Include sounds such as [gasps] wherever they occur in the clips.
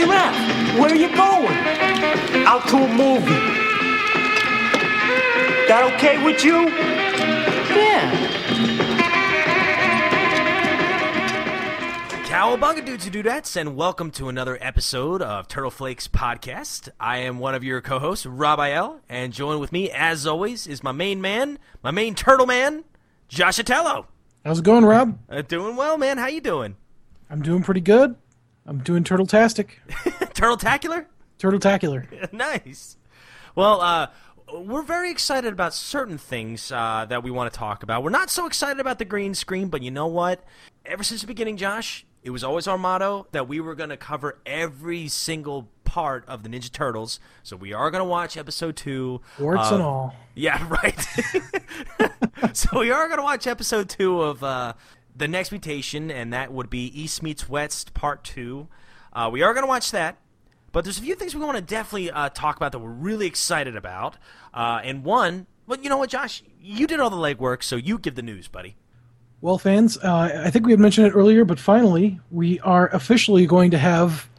Hey, Raph, where are you going? Out to a movie. That okay with you? Yeah. Cowabunga dudes and dudettes, and welcome to another episode of Turtle Flakes Podcast. I am one of your co-hosts, Rob Aiel, and joined with me, as always, is my main man, my main turtle man, Josh Atello. How's it going, Rob? Uh, doing well, man. How you doing? I'm doing pretty good. I'm doing turtle-tastic. [laughs] Turtle-tacular? Turtle-tacular. [laughs] nice. Well, uh, we're very excited about certain things uh, that we want to talk about. We're not so excited about the green screen, but you know what? Ever since the beginning, Josh, it was always our motto that we were going to cover every single part of the Ninja Turtles. So we are going to watch episode two. Warts of- and all. [laughs] Yeah, right. so we are going to watch episode two of uh, The Next Mutation, and that would be East Meets West Part 2. Uh, we are going to watch that. But there's a few things we want to definitely uh, talk about that we're really excited about. Uh, and one, well, you know what, Josh? You did all the legwork, so you give the news, buddy. Well, fans, uh, I think we had mentioned it earlier, but finally, we are officially going to have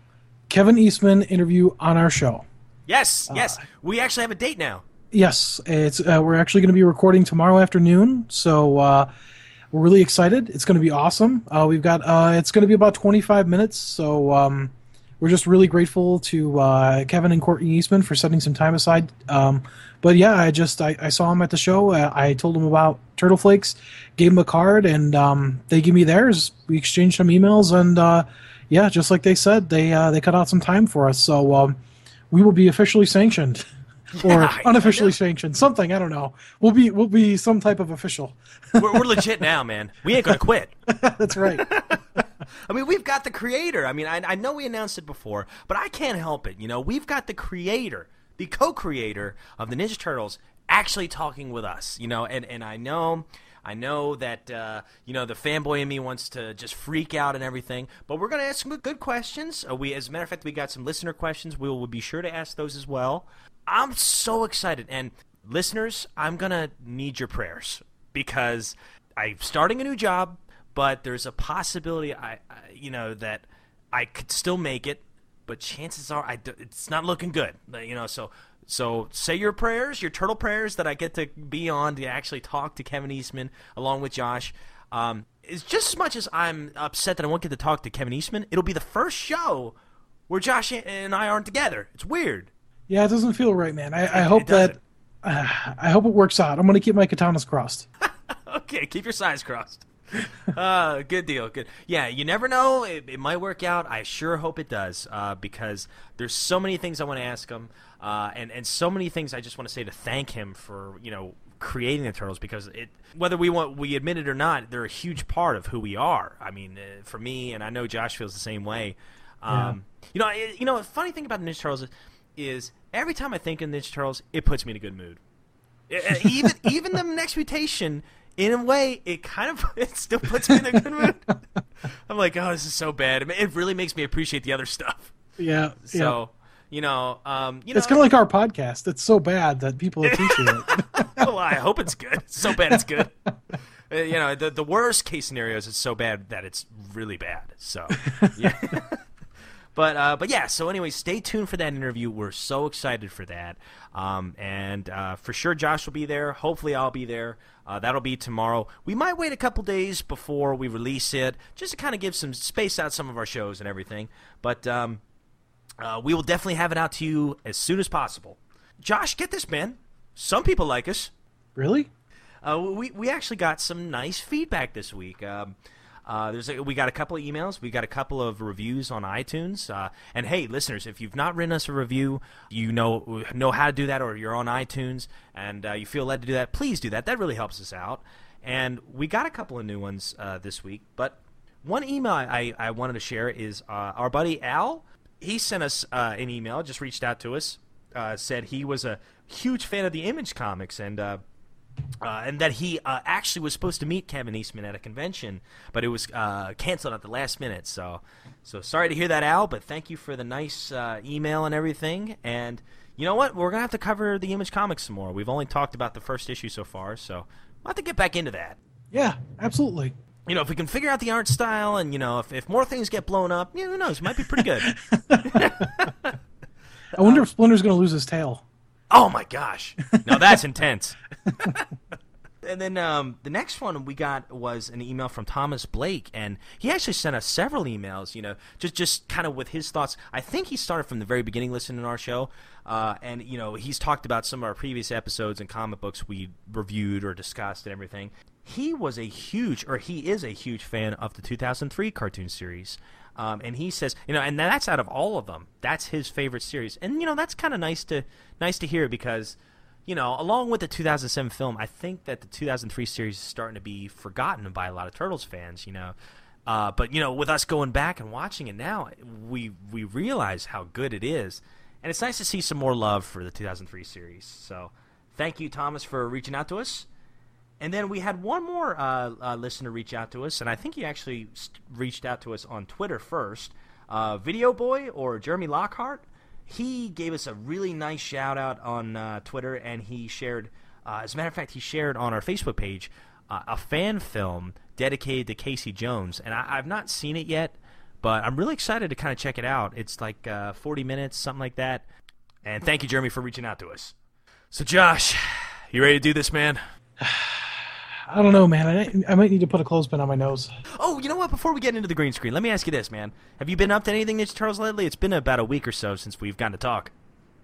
Kevin Eastman interview on our show. Yes, yes. We actually have a date now. Yes, it's uh, we're actually going to be recording tomorrow afternoon, so uh, we're really excited. It's going to be awesome. Uh, we've got uh, it's going to be about 25 minutes, so um, we're just really grateful to uh, Kevin and Courtney Eastman for setting some time aside. Um, but yeah, I just I, I saw him at the show. Uh, I told him about Turtle Flakes, gave him a card, and um, they gave me theirs. We exchanged some emails, and uh, yeah, just like they said, they uh, they cut out some time for us. So um, we will be officially sanctioned. [laughs] [laughs] Or I unofficially sanctioned, something I don't know. We'll be we'll be some type of official. We're, we're legit now, man. We ain't to [laughs] quit. That's right. [laughs] I mean, we've got the creator. I mean, I, I know we announced it before, but I can't help it. You know, we've got the creator, the co-creator of the Ninja Turtles, actually talking with us. You know, and and I know. I know that uh, you know the fanboy in me wants to just freak out and everything, but we're going to ask some good questions. Uh, we, as a matter of fact, we got some listener questions. We will be sure to ask those as well. I'm so excited, and listeners, I'm gonna need your prayers because I'm starting a new job, but there's a possibility I, I you know, that I could still make it, but chances are I d- it's not looking good. You know, so so say your prayers, your turtle prayers that I get to be on to actually talk to Kevin Eastman along with Josh. Um, is just as much as I'm upset that I won't get to talk to Kevin Eastman. It'll be the first show where Josh and I aren't together. It's weird. Yeah, it doesn't feel right, man. I, I hope that uh, I hope it works out. I'm going to keep my katanas crossed. [laughs] Okay, keep your sides crossed. uh, good deal. Good. Yeah, you never know. It, it might work out. I sure hope it does uh, because there's so many things I want to ask him, uh, and and so many things I just want to say to thank him for you know creating the turtles because it whether we want we admit it or not they're a huge part of who we are. I mean, uh, for me, and I know Josh feels the same way. Um, You know, it, you know, a funny thing about the Ninja Turtles is, is every time I think of Ninja Turtles, it puts me in a good mood. Even [laughs] even the next mutation in a way it kind of [laughs] it still puts me in a good mood [laughs] i'm like oh this is so bad it really makes me appreciate the other stuff Yeah. so you know um you know It's kind of like our podcast. It's so bad that people appreciate it. well, i hope it's good It's so bad it's good Uh, you know the the worst case scenario is it's so bad that it's really bad so yeah But uh, but yeah, so anyway, stay tuned for that interview. We're so excited for that, um, and uh, for sure Josh will be there. Hopefully, I'll be there. Uh, that'll be tomorrow. We might wait a couple days before we release it, just to kind of give some space out some of our shows and everything. But um, uh, we will definitely have it out to you as soon as possible. Josh, get this, man. Some people like us. really? Uh, we we actually got some nice feedback this week. Um, uh, there's a, we got a couple of emails, we got a couple of reviews on iTunes. Uh, and hey, listeners, if you've not written us a review, you know know how to do that, or you're on iTunes and uh, you feel led to do that, please do that. That really helps us out. And we got a couple of new ones uh, this week, but one email I, I wanted to share is uh, our buddy Al. He sent us uh, an email, just reached out to us, said he was a huge fan of the Image comics and uh, and that he uh, actually was supposed to meet Kevin Eastman at a convention, but it was uh, canceled at the last minute. So, so sorry to hear that, Al. But thank you for the nice uh, email and everything. And you know what? We're gonna have to cover the Image comics some more. We've only talked about the first issue so far, so we'll have to get back into that. Yeah, absolutely. You know, if we can figure out the art style, and you know, if, if more things get blown up, yeah, who knows? It might be pretty good. [laughs] I wonder if Splinter's going to lose his tail. Oh my gosh! No, that's intense. [laughs] and then um, the next one we got was an email from Thomas Blake, and he actually sent us several emails. You know, just just kind of with his thoughts. I think he started from the very beginning listening to our show, uh, and you know he's talked about some of our previous episodes and comic books we reviewed or discussed and everything. He was a huge, or he is a huge fan of the 2003 cartoon series. Um, and he says, you know, and that's out of all of them. That's his favorite series, and you know that's kind of nice to nice to hear because you know, along with the 2007 film, I think that the 2003 series is starting to be forgotten by a lot of Turtles fans. You know, uh, but you know, with us going back and watching it now, we we realize how good it is, and it's nice to see some more love for the 2003 series. So, thank you, Thomas, for reaching out to us. And then we had one more uh, uh, listener reach out to us, and I think he actually reached out to us on Twitter first. Uh, Video Boy or Jeremy Lockhart he gave us a really nice shout out on uh, Twitter, and he shared, uh, as a matter of fact, he shared on our Facebook page uh, a fan film dedicated to Casey Jones, and I, have not seen it yet, but I'm really excited to kind of check it out. It's like uh, 40 minutes, something like that. And thank you, Jeremy, for reaching out to us. So, Josh, you ready to do this, man? I don't know, man. I, I might need to put a clothespin on my nose. Oh, you know what? Before we get into the green screen, let me ask you this, man. Have you been up to anything Ninja Turtles lately? It's been about a week or so since we've gotten to talk.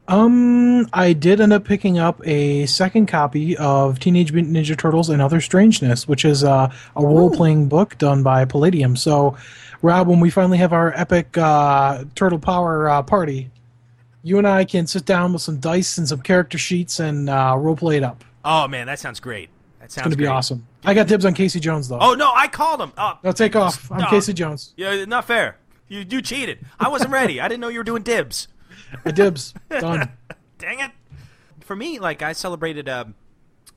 Um, I did end up picking up a second copy of Teenage Mutant Ninja Turtles and Other Strangeness, which is uh, a role-playing book done by Palladium. So, Rob, when we finally have our epic uh, Turtle Power uh, party, you and I can sit down with some dice and some character sheets and uh, role-play it up. Oh man, that sounds great. That sounds it's going to be awesome. I got dibs on Casey Jones though. Oh no, I called him. Oh, no, take off. I'm Casey Jones. Yeah, not fair. You you cheated. I wasn't ready. I didn't know you were doing dibs. A [laughs] dibs done. [laughs] Dang it. For me, like I celebrated uh,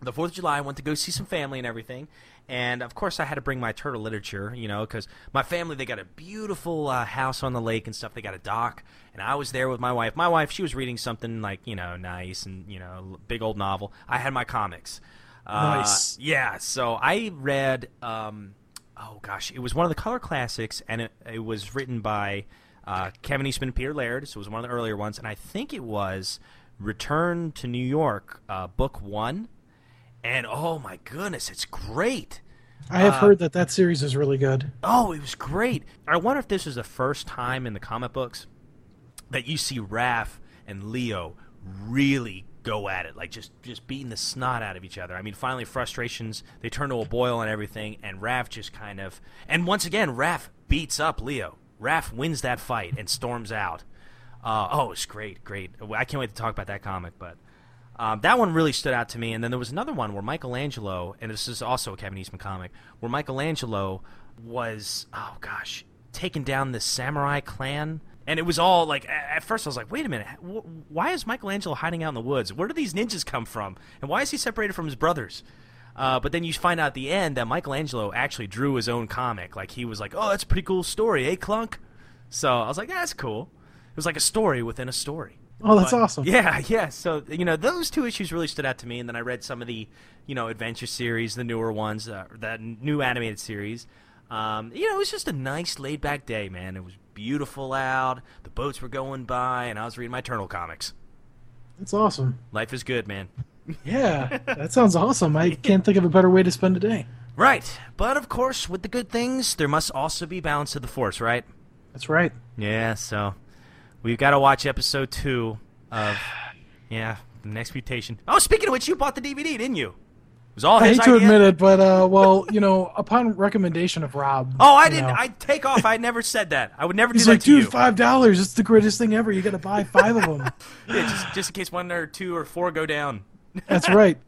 the Fourth of July. I went to go see some family and everything. And of course, I had to bring my turtle literature, you know, because my family they got a beautiful uh, house on the lake and stuff. They got a dock, and I was there with my wife. My wife, she was reading something like you know nice and you know big old novel. I had my comics. Nice. Uh, yeah. So I read. Um, oh gosh, it was one of the color classics, and it, it was written by uh, Kevin Eastman and Peter Laird. So it was one of the earlier ones, and I think it was Return to New York, uh, book one. And oh my goodness, it's great. I have uh, heard that that series is really good. Oh, it was great. I wonder if this is the first time in the comic books that you see Raph and Leo really go at it, like just just beating the snot out of each other. I mean, finally frustrations they turn to a boil and everything, and Raph just kind of and once again Raph beats up Leo. Raph wins that fight and storms out. Uh, oh, it's great, great. I can't wait to talk about that comic, but. Um, that one really stood out to me, and then there was another one where Michelangelo, and this is also a Kevin Eastman comic, where Michelangelo was, oh gosh, taking down the samurai clan and it was all like at first I was like, wait a minute, why is Michelangelo hiding out in the woods? Where do these ninjas come from? And why is he separated from his brothers? Uh, but then you find out at the end that Michelangelo actually drew his own comic. Like he was like, oh, that's a pretty cool story, eh, Klunk? So I was like, yeah, that's cool. It was like a story within a story. Oh, that's but, awesome. Yeah, [laughs] yeah. So you know, those two issues really stood out to me, and then I read some of the you know adventure series, the newer ones, uh, that new animated series. Um, you know, it was just a nice laid back day, man. It was beautiful out. The boats were going by, and I was reading my Turtle comics. That's awesome. Life is good, man. yeah, that sounds awesome. I can't think of a better way to spend a day. Right, but of course, with the good things, there must also be balance to the force, right? That's right. Yeah, so we've got to watch episode two of yeah, the next mutation. Oh, speaking of which, you bought the DVD, didn't you? Was all I hate to admit it, but uh, well, [laughs] you know, upon recommendation of Rob. Oh, I didn't. I take off. I never said that. I would never He's do like, that dude, you. five dollars. It's the greatest thing ever. You got to buy five of them. [laughs] yeah, just just in case one or two or four go down. That's [laughs] right.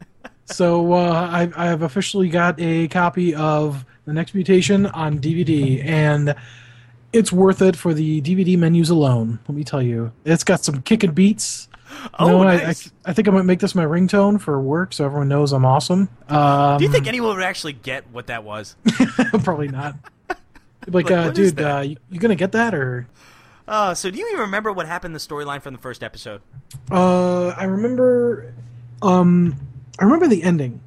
So uh, I, I have officially got a copy of the next mutation on DVD, and it's worth it for the DVD menus alone. Let me tell you, it's got some kicking beats. Oh, no, nice. I, I, I, think I might make this my ringtone for work, so everyone knows I'm awesome. Um, Do you think anyone would actually get what that was? [laughs] probably not. Like, like uh, dude, uh, you, you, gonna get that or? Uh, so do you even remember what happened in the storyline from the first episode? Uh, I remember. Um, I remember the ending.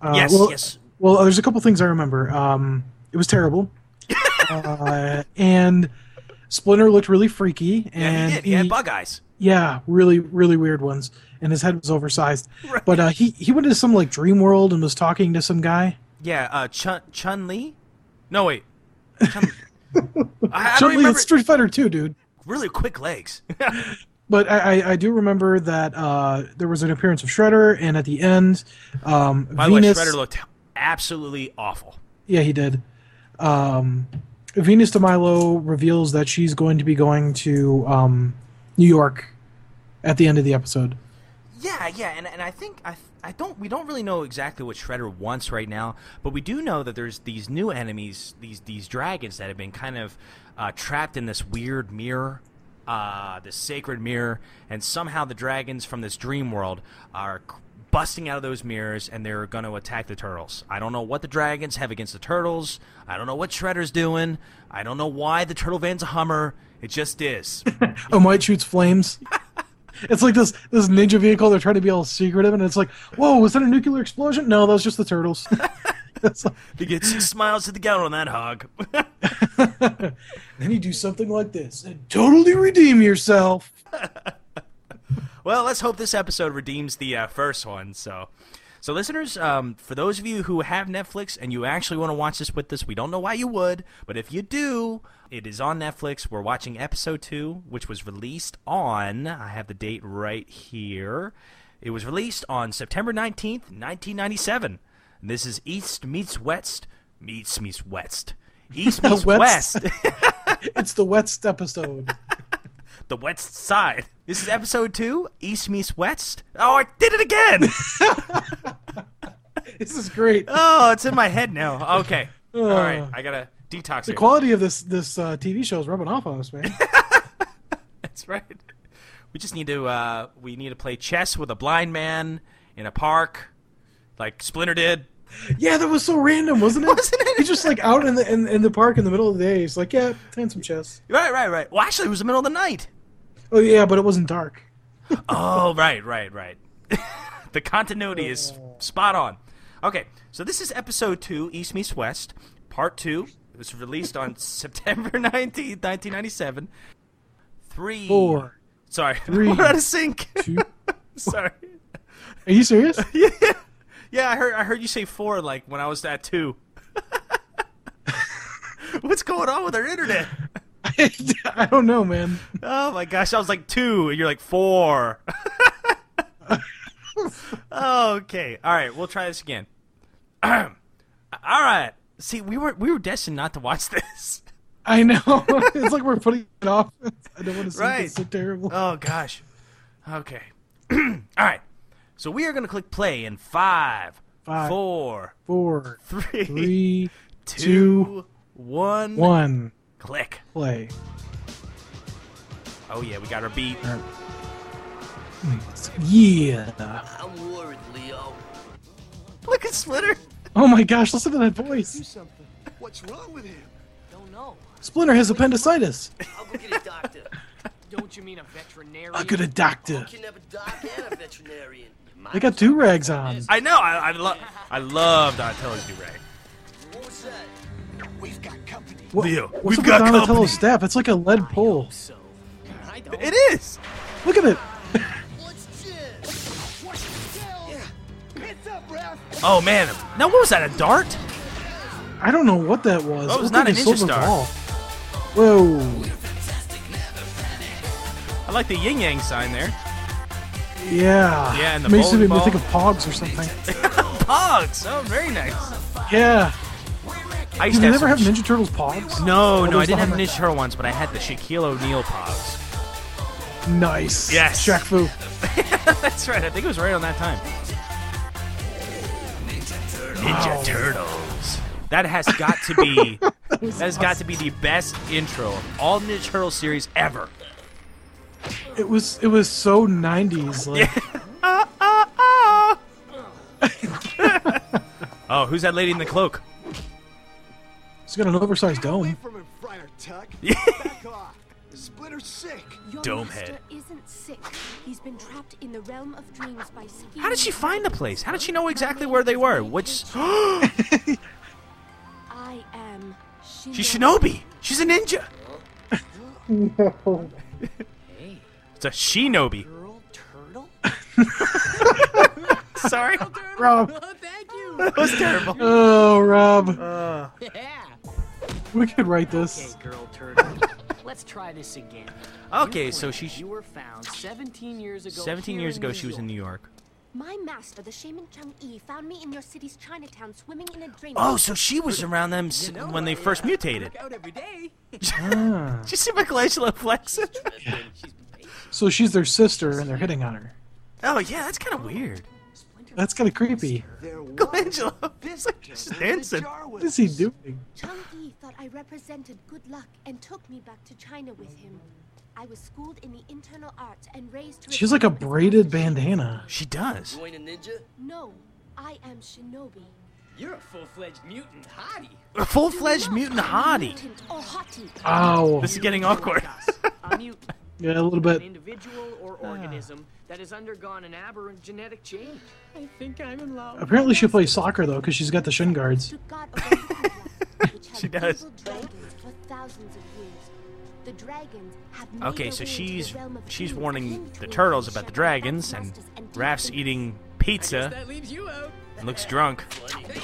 Uh, yes. Well, yes. Well, there's a couple things I remember. Um, it was terrible. [laughs] uh, and Splinter looked really freaky, and yeah, he did. He, he had bug eyes Yeah, really, really weird ones, and his head was oversized. [laughs] But uh, he he went to some like dream world and was talking to some guy. Yeah, uh, Chun Chun Li. No wait. Chun, [laughs] I, I don't Chun Li. Street Fighter 2, dude. really quick legs. [laughs] But I, I, I do remember that uh, there was an appearance of Shredder, and at the end, um, By Venus. the way, Shredder looked absolutely awful. Yeah, he did. Um, Venus de Milo reveals that she's going to be going to um, New York at the end of the episode. Yeah, yeah, and, and I think I I don't we don't really know exactly what Shredder wants right now, but we do know that there's these new enemies, these these dragons that have been kind of uh, trapped in this weird mirror, uh, this sacred mirror, and somehow the dragons from this dream world are busting out of those mirrors and they're going to attack the turtles. I don't know what the dragons have against the turtles. I don't know what Shredder's doing. I don't know why the turtle van's a Hummer. It just is. [laughs] Oh, might shoots flames. [laughs] it's like this this ninja vehicle. They're trying to be all secretive, and it's like, whoa, was that a nuclear explosion? No, that was just the turtles. [laughs] It's like- they get six smiles to the gallon on that hog. then you do something like this and totally redeem yourself. Well, let's hope this episode redeems the uh, first one. So, so listeners, um, for those of you who have Netflix and you actually want to watch this with us, we don't know why you would, but if you do, it is on Netflix. We're watching episode two, which was released on. I have the date right here. It was released on September nineteenth, nineteen ninety-seven. And this is East meets West meets meets West. East [laughs] meets West. West. [laughs] It's the West episode. The west side. This is episode two, East meets West. Oh, I did it again. [laughs] this is great. oh, it's in my head now. Okay, [laughs] all right, Uh. I gotta detox The it. quality of this this uh, TV show is rubbing off on us, man. [laughs] That's right. We just need to uh, we need to play chess with a blind man in a park, like Splinter did. Yeah, that was so random, wasn't it? Wasn't it? He's just like out in the in, in the park in the middle of the day. He's like, yeah, playing some chess. Right, right, right. Well, actually, it was the middle of the night. Oh yeah, but it wasn't dark. Oh, right, right, right. [laughs] the continuity is oh. spot on. Okay, so this is episode two, East Meets West, part two. It was released on [laughs] September 19th, 1997. Three. Four. Sorry. [laughs] Three. We're out of sync. Two. Sorry. Are you serious? Yeah. Yeah, I heard I heard you say four like when I was at two. What's going on with our internet? [laughs] I don't know, man. Oh my gosh, I was like two, and you're like four. [laughs] okay, all right, we'll try this again. [clears throat] all right, see, we were we were destined not to watch this. I know. [laughs] it's like we're putting it off. I don't want to see Right. It's so terrible. Oh gosh. Okay. [clears throat] all right, so we are gonna click play in five, Five. four, Four, three, three, two, one. one. Click. Play. Oh yeah, we got our beat. Yeah. I'm worried, Leo. Look at Splinter. Oh my gosh! Listen to that voice. What's wrong with him? Don't know. Splinter has appendicitis. I'll go get a doctor. [laughs] Don't you mean a veterinarian? I could a doctor. Can have a doc and a veterinarian. They got do rags on. I know. I I, lo- I love Donatello's do rag. What was that? We've got company. What- Leo, what's we've up got with Donatello's company. staff? It's like a lead pole. So, I don't. It is. Look at it. What's this? It's up, Ralph. Oh man. Now what was that? A dart? I don't know what that was. Oh, it was not like a ninja silver star. ball. Whoa. I like the yin yang sign there. Yeah. Yeah, and the Makes bowling me think of Pogs or something. [laughs] Pogs. Oh, very nice. Yeah. I used Did to you have never have Ninja Turtles Pogs? No, Oh, no, I didn't have the Ninja Turtle ones, but I had the Shaquille O'Neal Pogs. Nice. Yes. Shaq Fu. [laughs] That's right. I think it was right on that time. Ninja Turtles. Oh. That has got to be. [laughs] that has got to be the best intro of all Ninja Turtle series ever. It was it was so 90s. [laughs] Like, Oh, who's that lady in the cloak? It's got an oversized Away dome. from him, Friar Tuck. [laughs] Back off. Splinter's sick. Your Dome head. isn't sick. He's been trapped in the realm of dreams by scheming How did she find the place? How did she know exactly where they were? Which? [gasps] I am She's Shinobi. She's a ninja. no. [laughs] It's a shinobi. Girl turtle? [laughs] Sorry, Rob. Oh, thank you. that was terrible. Oh, Rob. Yeah. [laughs] We could write Okay, this. girl turtle. [laughs] Let's try this again. Okay, so claim she's You were found 17 years ago. 17 years ago. She was in New York. My master, the shaman Chung I, found me in your city's Chinatown swimming in a dream. Oh, so she was around them s- when they first mutated. Out every day. Ah. [laughs] Did you see Michelangelo flexing? So she's their sister and they're hitting on her. Oh yeah, that's kind of weird. That's kind of creepy. There was Michelangelo, it's like just just dancing. What is he doing? Chung I thought I represented good luck and took me back to China with him. I was schooled in the internal arts and raised to. She's like a braided bandana. She does. Join a ninja? No, I am Shinobi. You're a full-fledged mutant hottie. A full-fledged mutant hottie. Mutant or hottie. Ow. This is getting awkward. A mutant. Yeah, a little An bit. individual or ah. organism that has undergone an aberrant genetic change. I think I'm in love. Apparently she plays soccer though, because she's got the shin guards. To God of the Himalayas, [laughs] which have She does. evil dragons for thousands of years. The dragons have made Okay, so she's the realm of she's warning the turtles about the dragons, and masters, Raph's eating pizza that leaves you out. and looks drunk.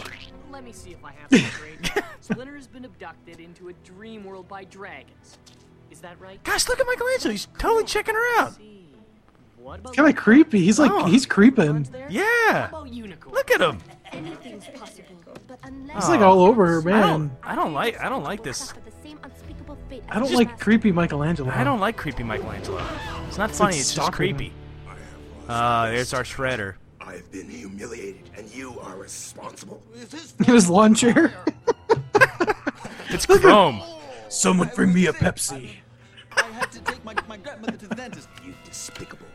[laughs] Let me see if I have [laughs] this straight. Splinter has been abducted into a dream world by dragons. Is that right? Gosh, look at Michelangelo. He's totally checking her out. See. What about Kind of creepy. He's like Oh. he's creeping. unicorns there? How Yeah. Look at him. Anything's possible, but unless He's like all over her, I don't. man. I don't like. I don't like this. I don't like creepy Michelangelo. I don't like creepy Michelangelo. It's not funny. It's just creepy. I have lost Ah, my there's our shredder. I've been humiliated, and you are responsible. In [laughs] his lawn chair. [laughs] It's Chrome. Someone bring me a Pepsi. I had to take my, my grandmother to the dentist. You despicable imbeciles. Please.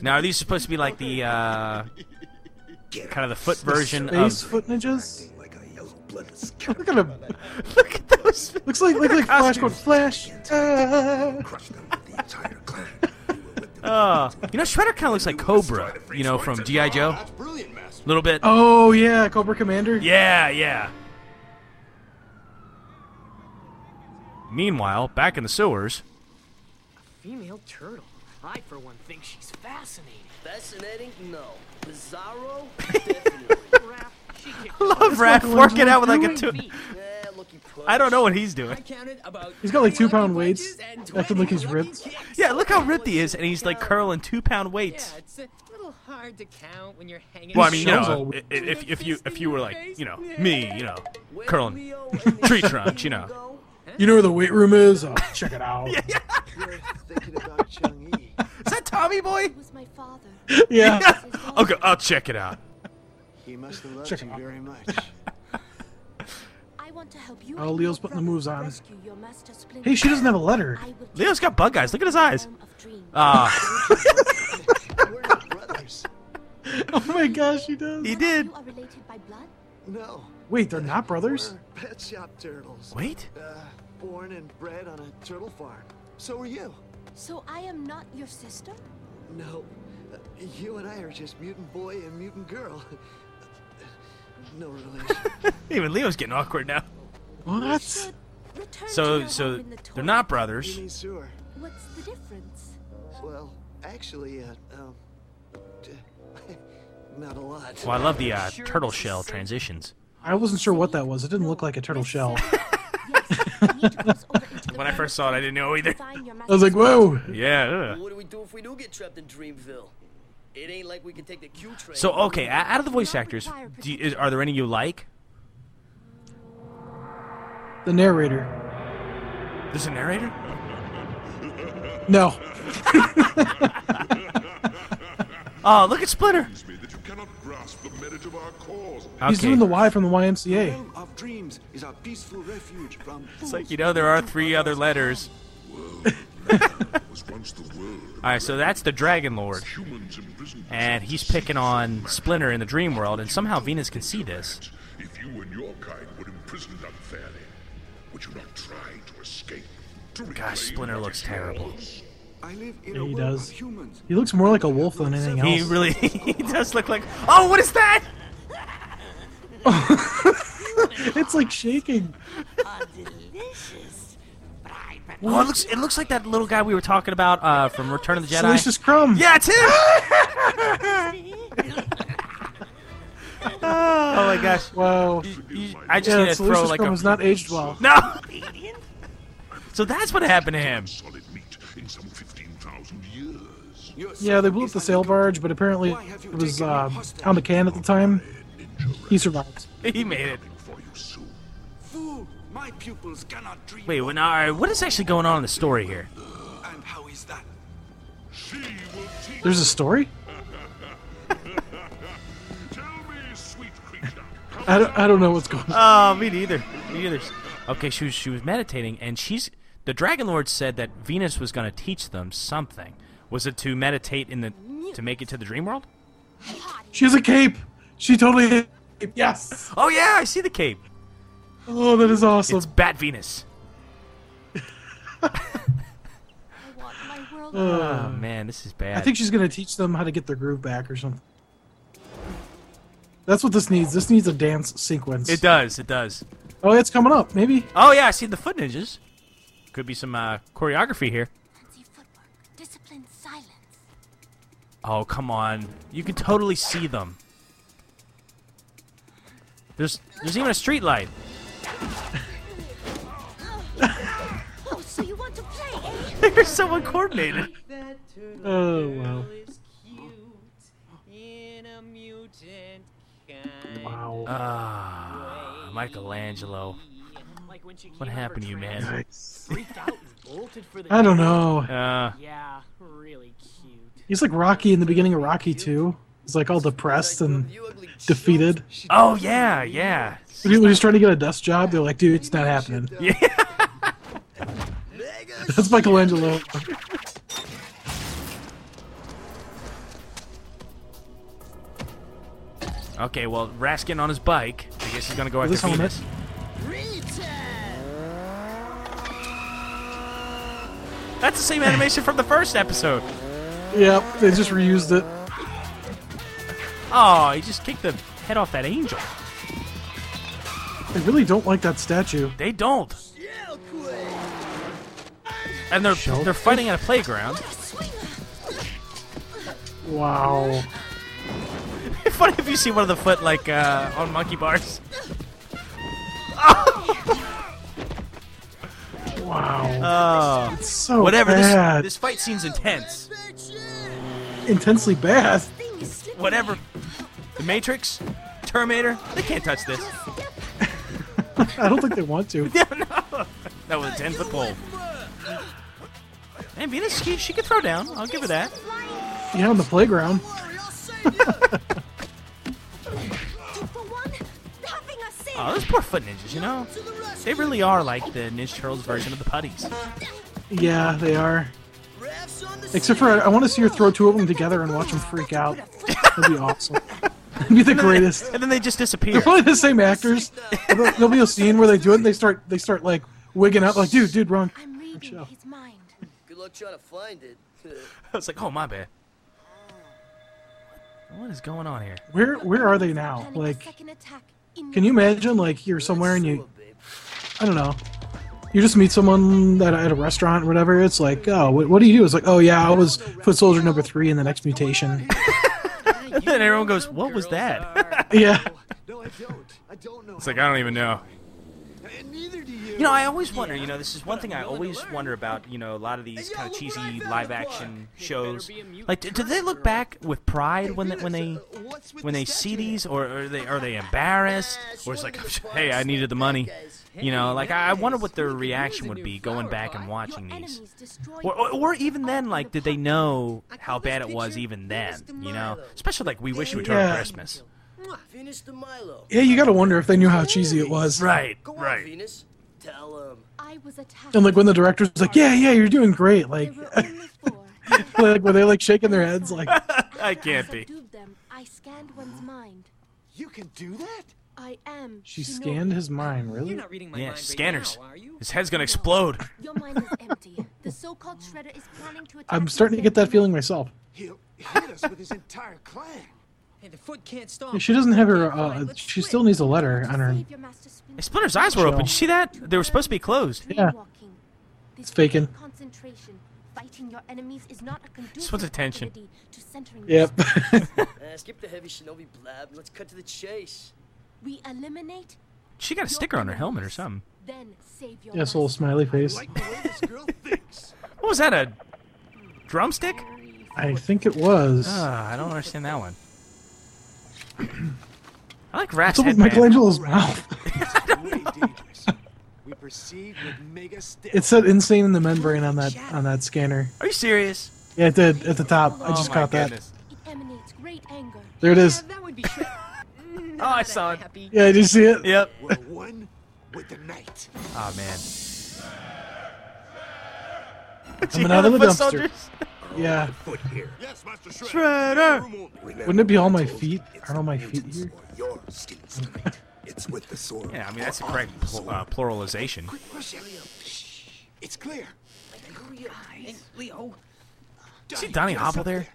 Now, are these supposed to be like the uh, kind of the foot version Space of? foot ninjas. acting like a yellow bloodless Look at him. Look at those. [laughs] Looks like like like Flash going. Flash. Crush them with the entire clan. [laughs] You will whip them you know, Shredder kind of looks like Cobra. You know, from GI Joe. That's brilliant, master. A little bit. Oh yeah, Cobra Commander. Yeah, yeah. Meanwhile, back in the sewers, A Female turtle. I, for one, think she's fascinating. Fascinating? No. Bizarro? [laughs] Definitely. Raph, she love Raph working out with like a two. feet. Lucky punch. I don't know what he's doing. He's got like two-pound weights, punches and acting like he's ripped. Yeah, look how ripped he is, and he's like curling two pound weights. Yeah, it's a little hard to count when you're hanging. Well, I mean, you know, all- if if you if you were like, you know, me, you know, curling Leo and the tree shit trunks, you know. You know where the weight room is? Oh, check it out. [laughs] You're Tommy Boy? He was my father. [laughs] Yeah. [laughs] Okay, I'll check it out. He must have loved Check you very much. I want to help you. Oh, Leo's putting the moves on. rescue your master Splinter. Hey, she doesn't have a letter. Leo's got bug eyes. Look at his eyes. the realm of dreams. Ah, We're not [laughs] brothers. Oh my gosh, he does. he did. You are related by blood? No. Wait, they're not brothers? We're pet shop turtles. Wait. Uh, born and bred on a turtle farm. So are you. So I am not your sister? No. Uh, you and I are just mutant boy and mutant girl. [laughs] no relation. [laughs] Even Leo's getting awkward now. What? Should return to So so the they're not brothers. mean? What's the difference? Well, actually, uh, um, [laughs] not a lot. Well, I love the uh, turtle shell transitions. I wasn't sure what that was. It didn't look like a turtle shell. Yes, you need to cross over into the [laughs] When I first saw it, I didn't know either. I was like, whoa. Yeah. What do we do if we do get trapped in Dreamville? It ain't like we can take the Q train. So okay, out of the voice actors, do you, is, are there any you like? The narrator. There's a narrator. No. [laughs] Oh, look at Splinter. me that you cannot grasp the merit of our cause. He's doing the Y from the YMCA. realm of dreams is a peaceful refuge from It's like you know there are three other letters. was once the world. All right, so that's the Dragon Lord, and he's picking on Splinter in the Dream World, and somehow Venus can see this. If you and your kind were imprisoned unfairly, would you not try to escape? Gosh, Splinter looks terrible. Yours? I live in Yeah, he world does. humans. He looks more like a wolf than anything else. He really [laughs] he does look like. Oh, what is that? [laughs] it's like shaking. are delicious, [laughs] Oh, it looks it looks like that little guy we were talking about uh, from Return of the Jedi. Delicious Crumb. Yeah, it's him. oh my gosh! Wow. You- I just Yeah, need to throw Salacious like Crumb a has not aged well. no. So that's what happened to him. Solid meat in some 15,000 years. Yeah, they blew up the sail barge, but apparently it was uh, on the can at the time. He survived. [laughs] He made it. For you soon. Fool! My pupils cannot dream. Wait, well, now, all right, what is actually going on in the story here? And how is that? She will teach. There's a story? [laughs] Tell me, sweet creature. I don't, I don't know what's going on. Oh, me neither. Me neither. Okay, she was she was meditating, and she's the Dragon Lord said that Venus was going to teach them something. Was it to meditate in the to make it to the dream world? She has a cape. She totally has a cape. Yes. Oh yeah, I see the cape. Oh, that is awesome. It's Bat Venus. [laughs] I want my world. Oh man, this is bad. I think she's gonna teach them how to get their groove back or something. That's what this needs. This needs a dance sequence. it does. It does. Oh, it's coming up. Maybe. Oh yeah, I see the foot ninjas. Could be some uh, choreography here. Fancy footwork, disciplined silence. Oh come on, you can totally see them. There's there's even a street light. [laughs] Oh, so you want to play, eh? They're so uncoordinated. Oh wow. Wow. Ah, Michelangelo. Like when she came What out of happened to you, man? Nice. Out and for the [laughs] I don't know. Uh, Yeah, really cute. He's like Rocky in the beginning of Rocky 2. He's like all depressed and defeated. oh yeah, yeah. When he- when he's trying to get a desk job, they're like, dude, it's not happening. Yeah. That's Michelangelo. [laughs] Okay, well, Raskin on his bike. I guess he's gonna go after his helmet. That's the same animation from the first episode. Yep, they just reused it. Oh, he just kicked the head off that angel. They really don't like that statue. They don't. And they're Shellfish? they're fighting at a playground. Wow. It's [laughs] funny if you see one of the foot like uh, on monkey bars. [laughs] Wow. Oh, It's so whatever. This bad. this fight seems intense. Intensely bad. Thing is slipping. Whatever. The Matrix, Terminator, they can't touch this. [laughs] I don't think they want to. [laughs] Yeah, no. That was a ten foot pole. And Venus, she, she could throw down. I'll give her that. Yeah, on the playground. Two for one. Having a save. Oh, those poor foot ninjas, you know? They really are like the Ninja Turtles version of the putties. Yeah, they are. Except for I, I want to see her throw two of them together and watch them freak out. That'd be awesome. That'd be the greatest. And then they just disappear. They're probably the same actors. There'll, there'll be a scene where they do it and they start they start like wigging out like, dude, dude, wrong. I'm reading show. his mind. Good luck trying to find it. [laughs] I was like, oh, my bad. What is going on here? Where where are they now? Like, second attack in can you imagine like you're somewhere and you, I don't know, you just meet someone at, at a restaurant or whatever. It's like, oh, what, what do you do? It's like, oh yeah, I was foot soldier number three in the next mutation. [laughs] And then everyone goes, what was that? [laughs] yeah. No, I don't. I don't know. It's like, I don't even know. And neither do you. You know, I always wonder. You know, this is one thing I always wonder about. You know, a lot of these kind of cheesy live-action shows. Like, do, do they look back with pride when they, when they when they see these, or are they are they [laughs] embarrassed, or it's like, [laughs] hey, I needed the money. You know, like I wonder what their reaction would be going back and watching these. Or, or, or even then, like, did they know how bad it was even then? You know, especially like we wish you would turn Yeah. Christmas. Venus de Milo. Yeah, you gotta wonder if they knew how cheesy it was. Right, Go on, right. Venus. Tell him. I was attacked. And like when the director's like, yeah, yeah, you're doing great. Like, were [laughs] like were they like shaking their heads like, [laughs] I can't be. I scanned one's mind. You can do that? I am. she scanned his mind, really? You're not reading my Yeah, mind right scanners. now, are you? His head's gonna explode. Your mind is empty. [laughs] The so-called shredder is planning to attack. I'm starting to get that feeling myself. He'll hit us with his entire clan. Hey, the foot can't stop. Yeah, she doesn't have her. Uh, she split. still needs a letter on her. Save your master Splinter. Hey, Splinter's eyes were open. Did you see that? They were supposed to be closed. Yeah. Dreamwalking. It's faking. Concentration. Fighting your enemies is not a conducive wants attention. to centering Yep. Uh, [laughs] skip the heavy shinobi blab let's cut to the chase. we eliminate, She got a sticker on her helmet or something. then save your yes, little smiley face. Like the way this girl thinks. What was that? A drumstick? I think it was. Ah, I don't understand that one. I like Rat's What's up with. Michelangelo's mouth? [laughs] It's. We proceed with mega. It said insane in the membrane on that on that scanner. Are you serious? Yeah, it did at the top. I Oh just my caught goodness. It great anger. that. There it is. Yeah, that would be Shred. [laughs] Mm, Oh, I saw it. happy. Yeah, did you see it? Yep. We're one with the night. Oh man. Coming out of the Foot dumpster. [laughs] soldiers? Yeah. Foot here. Yes, Master Shredder. Shredder. Wouldn't it be all my feet? Aren't all my feet here? Your. It's with the sword. Yeah, I mean that's the correct pl- uh, pluralization. Push, Elio. It's clear. Hey, Leo. See Donnie Hopple there?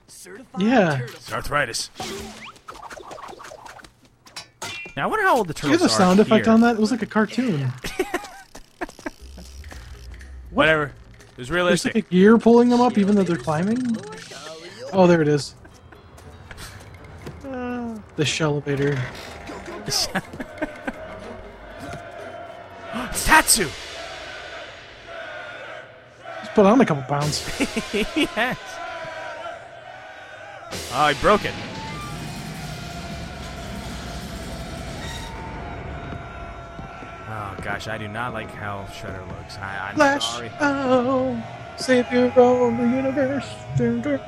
Yeah. It's arthritis. Now I wonder how old the Did you turtles have a are sound effect here. on that? It was like a cartoon. [laughs] Whatever. It was There's realistic. like a gear pulling them up even though they're climbing. Oh, there it is. The shell-elevator. [laughs] it's Tatsu. Just put on a couple pounds. [laughs] yes. Oh, he broke it. Gosh, I do not like how Shredder looks. I, I'm Flash, sorry. oh, savior of the universe. Dun, dun.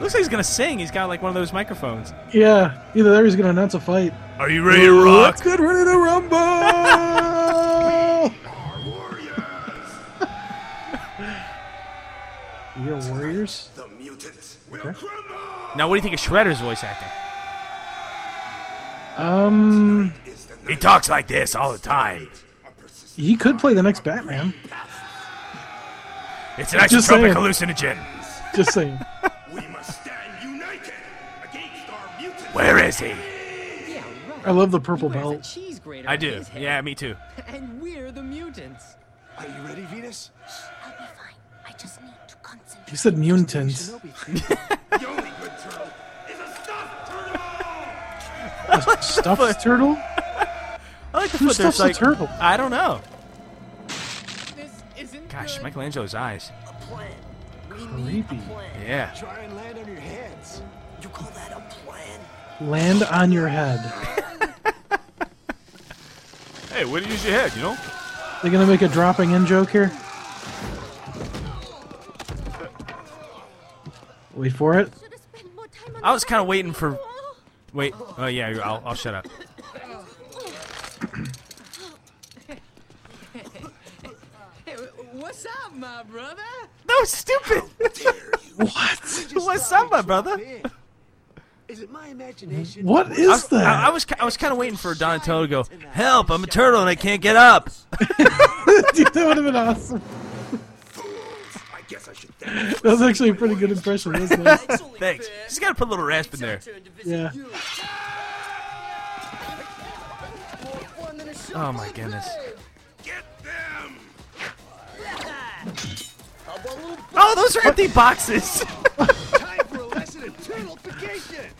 Looks like he's gonna sing. He's got like one of those microphones. Yeah, either there or he's gonna announce a fight. Are you ready to Let's get ready to rumble! [laughs] [laughs] You're warriors? The mutants will Okay. crumble. Now, what do you think of Shredder's voice acting? Um, Is the He talks like this all the time. he could play the next Batman. It's an Just isotropic saying. hallucinogen. Just saying. [laughs] We must stand united against our mutants. Where is he? Yeah, right. I love the purple He wears a belt. I do. Yeah, me too. [laughs] And we're the mutants. Are you ready, Venus? I'll be fine. I just need to concentrate. You said mutants. [laughs] The only good turtle is a stuffed turtle. A stuffed turtle? I like the Who foot. There's stuffs a like turtle? I don't know. This isn't Gosh, good. Michelangelo's eyes. A plan. We need Creepy. a plan. Yeah. Try and land on your heads. You call that a plan? Land on your head. [laughs] Hey, way you use your head, you know? They gonna make a dropping in joke here? Wait for it. Should have spent more time on I was kind of waiting for. Wait. Oh yeah. I'll, I'll shut up. Hey, what's up, my brother? That was stupid. What? What's up, brother? Is it my imagination? What I was, that? I, I was I was kind of waiting for Donatello to go, "Help! I'm a turtle and I can't get up." [laughs] Dude, that would have been awesome. I guess I should That was actually a pretty good impression, wasn't it? Thanks. fair. Just gotta put a little rasp in there. It's our turn to visit Yeah. you. More fun than a show Oh my goodness. Get them. How about a little Oh, those are empty boxes. [laughs] [laughs] turtleification.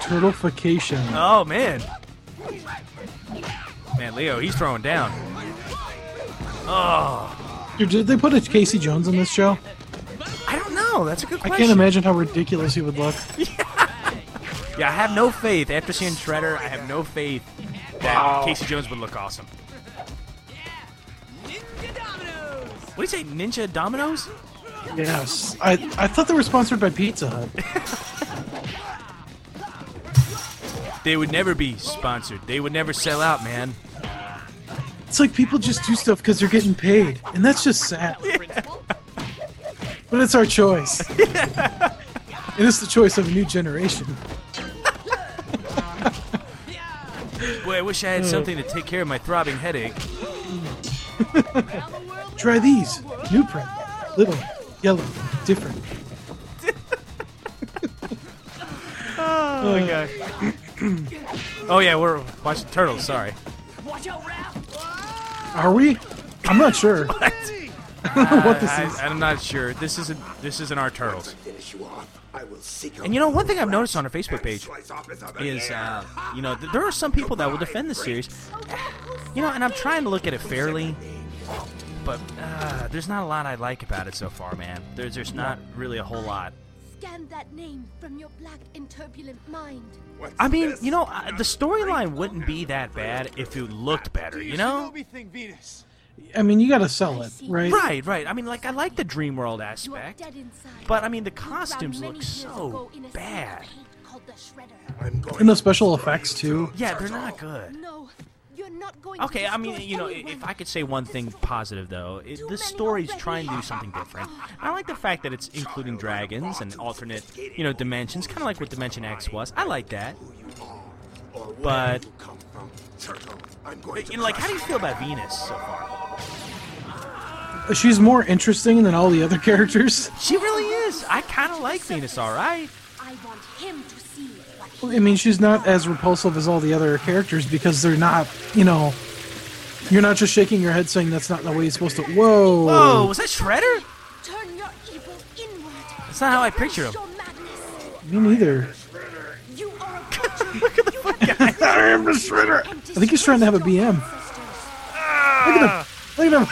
Turtleification. oh man. Man, Leo, he's throwing down. Oh, Dude, did they put a Casey Jones on this show? I don't know. That's a good I can't imagine how ridiculous he would look. [laughs] Yeah, I have no faith. After seeing Shredder, I have no faith that Casey Jones would look awesome. What do you say, Ninja Dominoes? Yes. I, I thought they were sponsored by Pizza Hut. [laughs] They would never be sponsored. They would never sell out, man. It's like people just do stuff because they're getting paid, and that's just sad. But it's our choice. and it's the choice of a new generation. Boy, I wish I had something to take care of my throbbing headache. Try these. Nuprin. Little, yellow, different. [laughs] Oh my gosh. Oh yeah, we're watching Turtles. Sorry. Watch out, Raph! Are we? I'm not sure. [laughs] [laughs] what this I, is. I'm not sure. This isn't this isn't our turtles. You off. I will seek And you know, one thing I've noticed on our Facebook page slice off his other is, uh, you know, th- there are some people that will defend the series. You know, and I'm trying to look at it fairly, but uh, there's not a lot I like about it so far, man. There's there's not really a whole lot. Scan that name from your black and turbulent mind. What's I mean, this? you know, uh, the storyline wouldn't be that bad if it looked better, you know? I mean, you got to sell it, right? Right, right. I mean, like, I like the dream world aspect, but I mean, the costumes look so ago in a sea of bad. hate called the Shredder. I'm going And the special effects too. Yeah, they're not good. No, you're not going Okay, to I mean, you know, anyone. if I could say one thing positive though, it, Too the many story's trying to do something different. I like the fact that it's including dragons and alternate, you know, dimensions, kind of like what Dimension X was. I like that. Or where But- you come from, Turtle. I'm going to You know, like, how do you feel about Venus so far? She's more interesting than all the other [laughs] characters. She really is. I kind of like Venus, all right. I want him to see what he I mean, she's not as repulsive as all the other characters because they're not, you know, you're not just shaking your head saying that's not the way you're supposed to. Whoa! Whoa, was that Shredder? turn your evil inward. That's not how I picture him. Me neither. You are [laughs] a creature I am the shredder. I think he's trying to have a BM. Look at him. Look at him.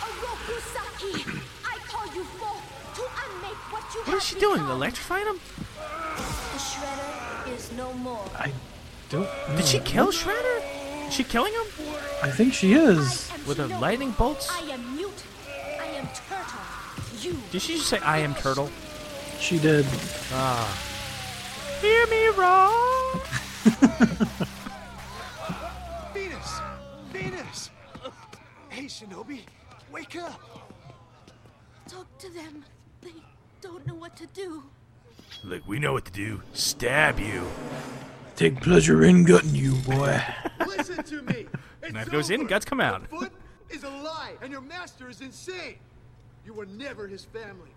Oroku Saki, I call you forth to unmake what you What is she doing? Electrifying him? The Shredder is no more. I don't. Know. Did she kill Shredder? Is she killing him? I think she is. With her lightning bolts? I am mute. I am turtle. You. Did she just say, I am Turtle? She did. Ah. Hear me wrong. [laughs] Venus! Venus! Hey, Shinobi, wake up! Talk to them. They don't know what to do. Look, we know what to do. Stab you. Take pleasure in gutting you, boy. Listen to me! [laughs] It's Knife goes in, guts come out. The foot is a lie, and your master is insane. You were never his family.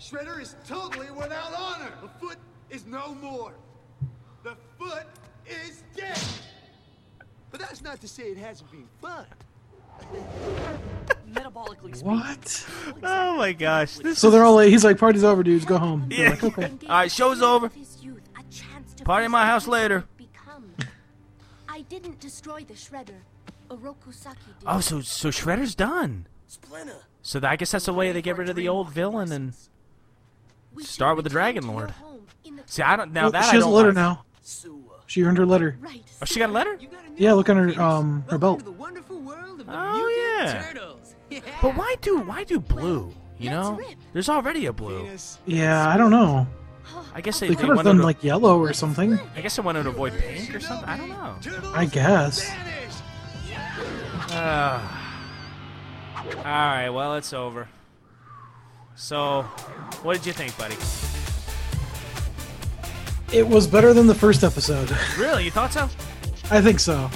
Shredder is totally without honor. The foot is no more. The foot is dead. But that's not to say it hasn't been fun. Metabolically speaking. what? Oh my gosh. This So they're all like, he's like, party's over, dudes, go home. They're Yeah. like, okay. All right, show's over. of his youth a chance to Party in my house later. I didn't destroy the Shredder. Oroku Saki did. Oh, so so Shredder's done. Splinter. So that, I guess that's the way they get rid of the old villain and start with the Dragon Lord. home in the see. I don't now Well, that she has a don't letter like. now. She earned her letter. Right. Oh, she got a letter. Yeah, look on her um her belt. Yeah. turtles. Yeah. But why do why do blue? You let's know, rip. there's already a blue. Yeah, I don't know. I guess they, They they could have wanted done to, like yellow or something. I guess they wanted to avoid pink or something. I don't know. I guess. vanish. Ah. all right, well it's over. So, what did you think, buddy? It was better than the first episode. Really, you thought so? I think so.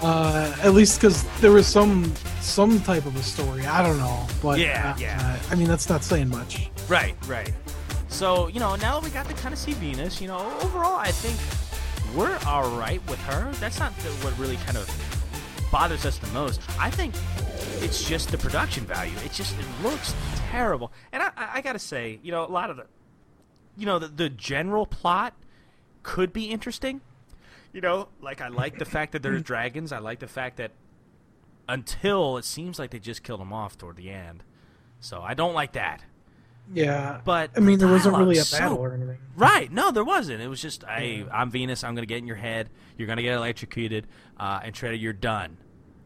Uh, at least because there was some some type of a story. I don't know, but Yeah, uh, yeah. I mean, that's not saying much. Right, right. So, you know, now that we got to kind of see Venus, you know, overall, I think we're all right with her. That's not the, what really kind of bothers us the most. I think it's just the production value. It just it looks terrible. And I, I, I got to say, you know, a lot of the, you know, the, the general plot could be interesting. You know, like I like the fact that there's dragons. I like the fact that until it seems like they just killed them off toward the end. So I don't like that. Yeah, But I mean, there wasn't really a dialogue's so- battle or anything. Right? No, there wasn't. It was just, hey, I'm Venus. I'm gonna get in your head. You're gonna get electrocuted, uh, and Shredder, you're done.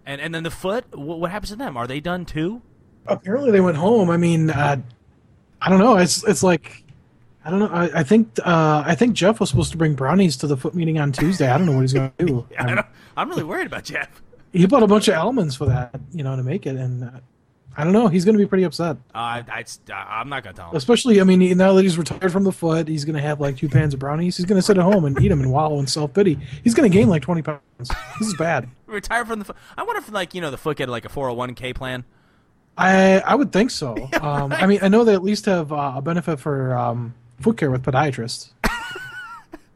And and then the foot. Wh- what happens to them? Are they done too? Apparently, they went home. I mean, uh, I don't know. It's it's like. I don't know. I, I think uh, I think Jeff was supposed to bring brownies to the foot meeting on Tuesday. I don't know what he's going to do. [laughs] I don't, I'm really worried about Jeff. He bought a bunch of almonds for that, you know, to make it, and uh, I don't know. He's going to be pretty upset. Uh, I, I, I'm not gonna tell him. Especially, I mean, now that he's retired from the foot, he's going to have like two pans of brownies. He's going to sit at home and eat them and wallow in self pity. He's going to gain like twenty pounds. This is bad. [laughs] Retire from the. Foot. I wonder if like you know the foot get like a 401k plan. I I would think so. [laughs] Um, I mean, I know they at least have uh, a benefit for um, foot care with podiatrists. [laughs]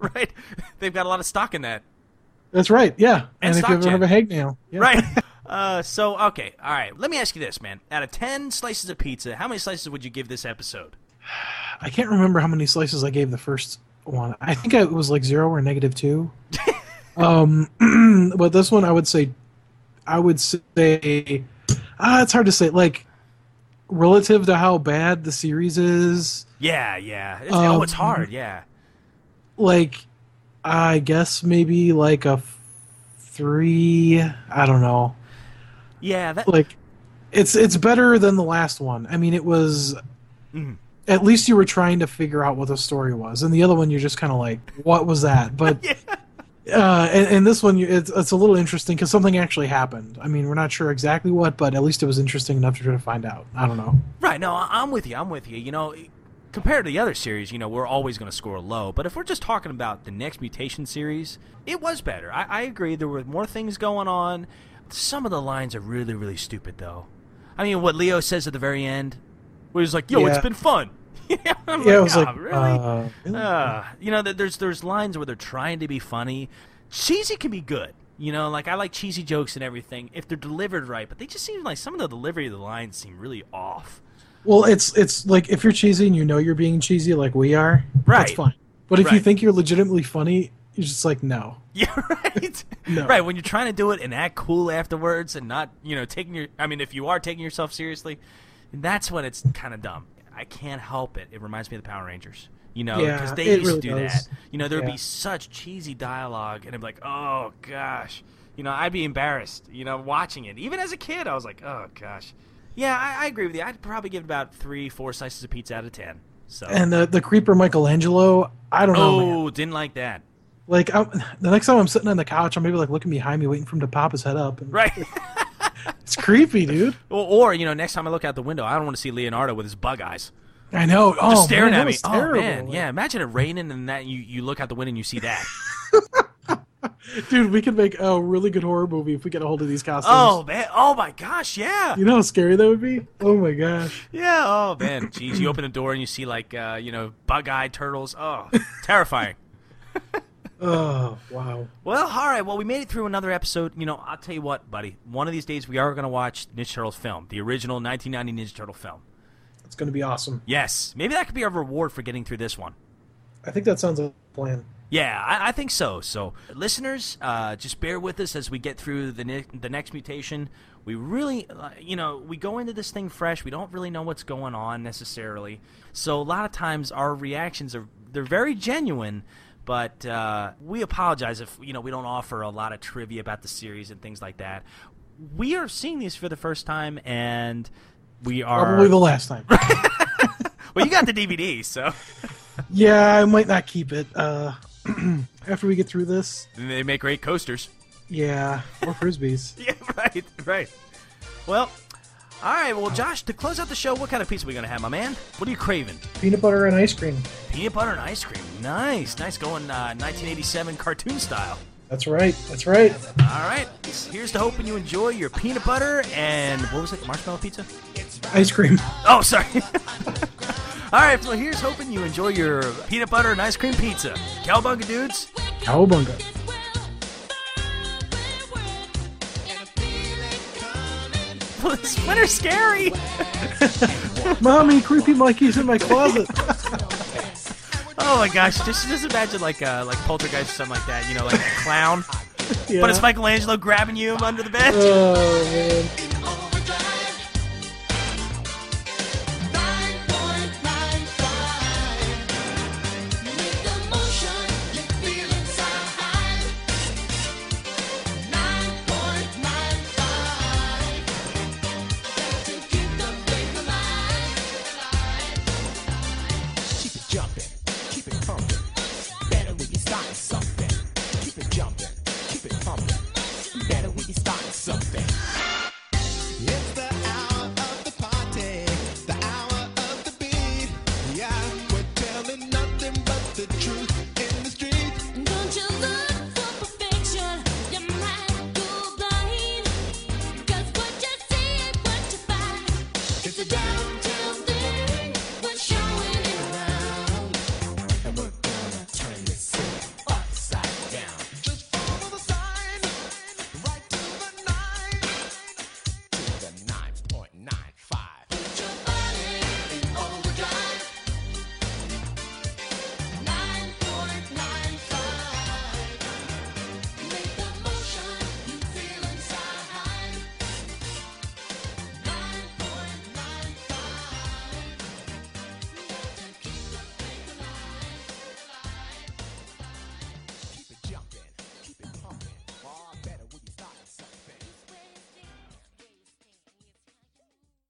Right? They've got a lot of stock in that. That's right. Yeah, And and, if you ever have a hangnail, yeah. Right. [laughs] Uh, so okay, all right. Let me ask you this, man. Out of ten slices of pizza, how many slices would you give this episode? [sighs] I can't remember how many slices I gave the first one. I think it was like zero or negative two. [laughs] um, [clears throat] but this one, I would say, I would say, ah, it's hard to say. Like, relative to how bad the series is, Yeah, yeah. It's, oh, it's Um, hard. Yeah. like, I guess maybe like a three. I don't know. Yeah, that. Like, it's it's better than the last one. I mean, it was. Mhm. At least you were trying to figure out what the story was, and the other one you're just kind of like, "What was that?" But [laughs] uh, and, and this one, it's, it's a little interesting because something actually happened. I mean, we're not sure exactly what, but at least it was interesting enough to try to find out. I don't know. Right. No, I'm with you. I'm with you. You know, compared to the other series, you know, we're always going to score low. But if we're just talking about the next mutation series, it was better. I, I agree. There were more things going on. Some of the lines are really, really stupid, though. I mean, what Leo says at the very end, where he's like, "Yo, it's been fun." [laughs] yeah, I'm Yeah, it was "Oh, like, really? uh, really? Uh, you know, there's there's lines where they're trying to be funny. Cheesy can be good. You know, like I like cheesy jokes and everything if they're delivered right. But they just seem like some of the delivery of the lines seem really off. Well, it's it's like if you're cheesy and you know you're being cheesy, like we are, Right. that's fine. But if you think you're legitimately funny, you're just like, no. [laughs] Yeah, right. [laughs] No. Right when you're trying to do it and act cool afterwards, and not you know taking your. I mean, if you are taking yourself seriously, that's when it's kind of dumb. I can't help it. It reminds me of the Power Rangers. You know, Yeah, because they used really to do does. that. You know, there would Yeah. be such cheesy dialogue, and I'd be like, oh gosh. You know, I'd be embarrassed. You know, watching it. Even as a kid, I was like, oh gosh. Yeah, I, I agree with you. I'd probably give it about three, four slices of pizza out of ten. So. And the the creeper Michelangelo, I don't know, man. oh, didn't like that. Like I'm, the next time I'm sitting on the couch, I'm maybe like looking behind me, waiting for him to pop his head up. And Right. [laughs] It's creepy, dude. [laughs] Or, or you know, next time I look out the window, I don't want to see Leonardo with his bug eyes. I know. Oh, just staring man, at me. Oh man, yeah. Imagine it raining and that you, you look out the window and you see that. [laughs] [laughs] Dude, we could make a really good horror movie if we get a hold of these costumes. oh man. Oh my gosh. Yeah. You know how scary that would be? Oh my gosh. Yeah. Oh man. Jeez. You open the door and you see like uh, you know bug-eyed turtles. Oh, [laughs] terrifying. [laughs] Oh, wow. Well, all right. Well, we made it through another episode. You know, I'll tell you what, buddy. One of these days, we are going to watch Ninja Turtles film, the original 1990 Ninja Turtle film. It's going to be awesome. Yes, maybe that could be our reward for getting through this one. I think that sounds like a plan. Yeah, I, I think so. So, listeners, uh, just bear with us as we get through the ne- the next mutation. We really, uh, you know, we go into this thing fresh. We don't really know what's going on necessarily. So a lot of times our reactions are they're very genuine, but uh, we apologize if you know we don't offer a lot of trivia about the series and things like that. We are seeing these for the first time, and we are Probably the last time. [laughs] well. You got the DVD, so [laughs] yeah, I might not keep it. Uh, [clears throat] after we get through this, they make great coasters. yeah, or frisbees. [laughs] Yeah, right, right. Well, all right. Well, Josh, to close out the show, what kind of pizza are we gonna have, my man? What are you craving? Peanut butter and ice cream. Peanut butter and ice cream. Nice, nice. Going uh, 1987 cartoon style. That's right. That's right. All right. Here's to hoping you enjoy your peanut butter and what was it? Marshmallow pizza. Ice cream. Oh, sorry. [laughs] all right. So here's hoping you enjoy your peanut butter and ice cream pizza. Cowabunga dudes. Cowabunga. Well, this winter's scary. [laughs] Mommy, creepy Mikey's in my closet. [laughs] Oh my gosh! Just just imagine like uh, like poltergeist or something like that. You know, like a clown. [laughs] yeah. But it's Michelangelo grabbing you under the bed. Oh man.